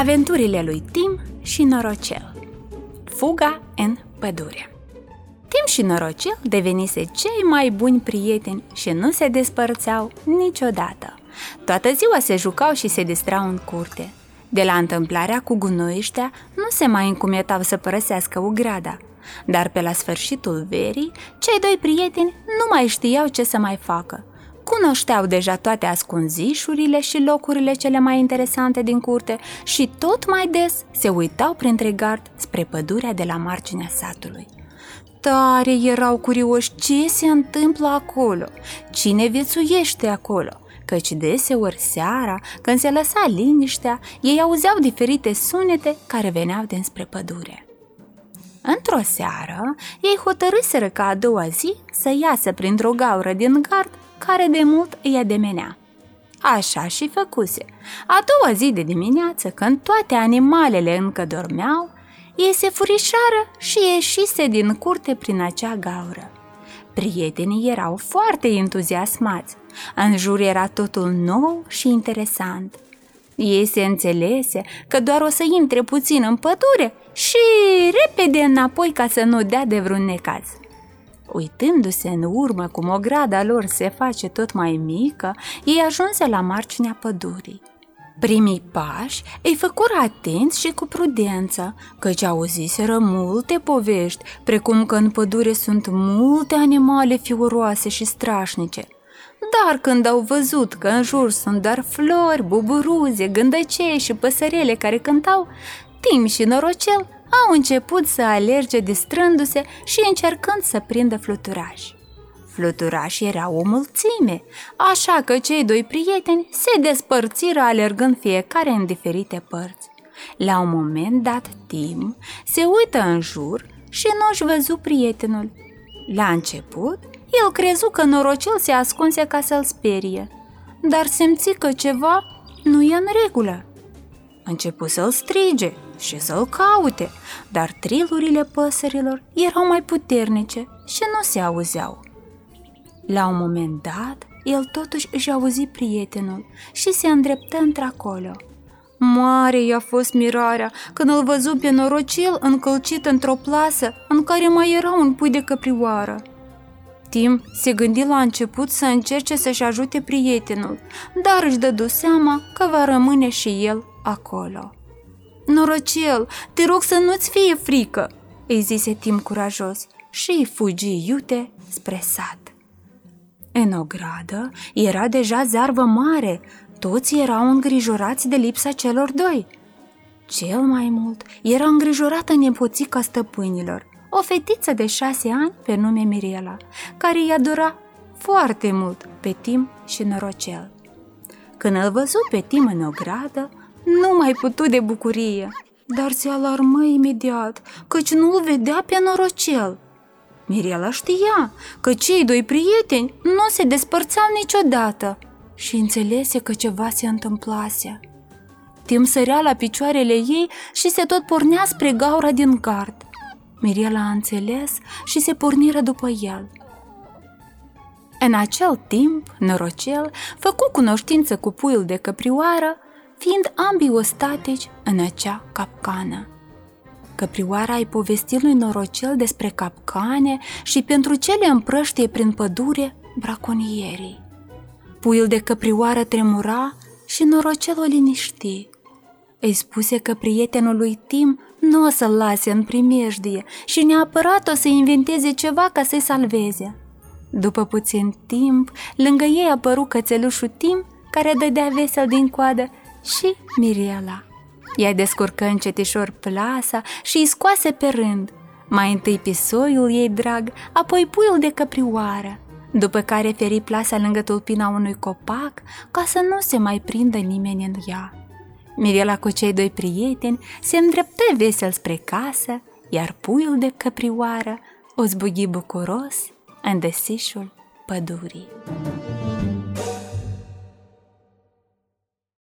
Aventurile lui Tim și Norocel Fuga în pădure Tim și Norocel devenise cei mai buni prieteni și nu se despărțeau niciodată. Toată ziua se jucau și se distrau în curte. De la întâmplarea cu gunoiștea, nu se mai încumetau să părăsească ugrada, dar pe la sfârșitul verii, cei doi prieteni nu mai știau ce să mai facă. Cunoșteau deja toate ascunzișurile și locurile cele mai interesante din curte și tot mai des se uitau printre gard spre pădurea de la marginea satului. Tare erau curioși ce se întâmplă acolo, cine viețuiește acolo, căci deseori seara, când se lăsa liniștea, ei auzeau diferite sunete care veneau dinspre pădure. Într-o seară, ei hotărâseră ca a doua zi să iasă printr-o gaură din gard care de mult îi ademenea. Așa și făcuse. A doua zi de dimineață, când toate animalele încă dormeau, ei se furișară și ieșise din curte prin acea gaură. Prietenii erau foarte entuziasmați. În jur era totul nou și interesant. Ei se înțelese că doar o să intre puțin în pădure și repede înapoi ca să nu dea de vreun necaz. Uitându-se în urmă cum o grada lor se face tot mai mică, ei ajunse la marginea pădurii. Primii pași îi făcură atenți și cu prudență, căci auziseră multe povești, precum că în pădure sunt multe animale fioroase și strașnice. Dar când au văzut că în jur sunt doar flori, buburuze, gândăcei și păsărele care cântau, Tim și Norocel au început să alerge distrându-se și încercând să prindă fluturași. Fluturașii erau o mulțime, așa că cei doi prieteni se despărțiră alergând fiecare în diferite părți. La un moment dat, Tim se uită în jur și nu-și văzu prietenul. La început, el crezu că norocel se ascunse ca să-l sperie, dar simți că ceva nu e în regulă. Începu să-l strige și să-l caute, dar trilurile păsărilor erau mai puternice și nu se auzeau. La un moment dat, el totuși își auzi prietenul și se îndreptă într-acolo. Mare i-a fost mirarea când îl văzu pe norocel încălcit într-o plasă în care mai era un pui de căprioară. Tim se gândi la început să încerce să-și ajute prietenul, dar își dădu seama că va rămâne și el acolo. Norocel, te rog să nu-ți fie frică, îi zise Tim curajos și îi fugi iute spre sat. În o gradă era deja zarvă mare, toți erau îngrijorați de lipsa celor doi. Cel mai mult era îngrijorată nepoțica stăpânilor, o fetiță de șase ani pe nume Mirela, care îi adora foarte mult pe Tim și Norocel. Când îl văzu pe Tim în o gradă, nu mai putu de bucurie, dar se alarmă imediat, căci nu-l vedea pe Norocel. Mirela știa că cei doi prieteni nu se despărțeau niciodată și înțelese că ceva se întâmplase. Tim sărea la picioarele ei și se tot pornea spre gaura din gard. Mirela a înțeles și se porniră după el. În acel timp, Norocel făcu cunoștință cu puiul de căprioară, fiind ambii ostatici în acea capcană. Căprioara îi povesti lui Norocel despre capcane și pentru ce le împrăștie prin pădure braconierii. Puiul de căprioară tremura și Norocel o liniști. Îi spuse că prietenul lui Tim nu o să-l lase în primejdie și neapărat o să inventeze ceva ca să-i salveze. După puțin timp, lângă ei apăru cățelușul Tim, care dădea vesel din coadă, și Miriela. Ea descurcă încetișor plasa și îi scoase pe rând. Mai întâi pisoiul ei drag, apoi puiul de căprioară, după care feri plasa lângă tulpina unui copac ca să nu se mai prindă nimeni în ea. Mirela cu cei doi prieteni se îndreptă vesel spre casă, iar puiul de căprioară o zbughi bucuros în desișul pădurii.